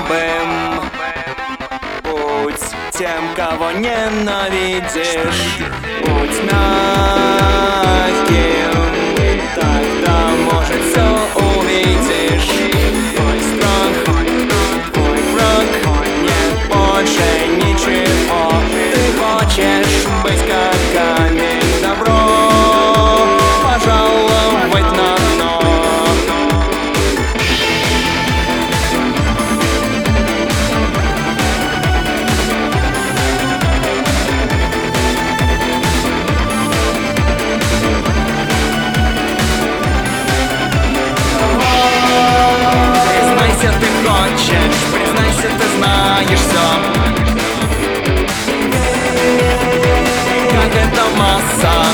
слабым Будь тем, кого ненавидишь. Будь нам хочешь Признайся, ты знаешь все Как это масса.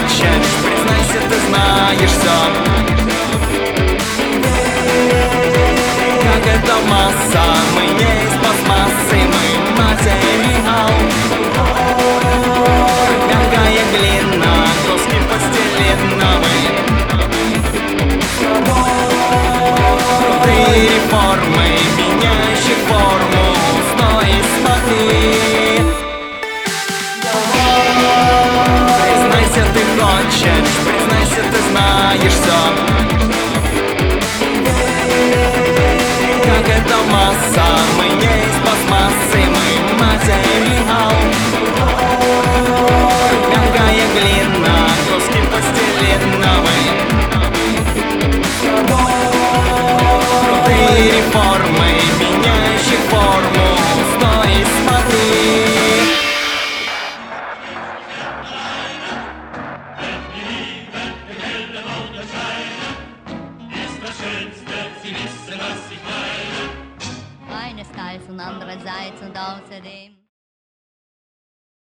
отвечаешь Признайся, ты знаешь все Как эта масса, мы печаль Признайся, ты знаешь все? Как это масса, мы не из пластмассы Мы материал. Мягкая глина, куски пластилина Мы крутые реформы. und andererseits und außerdem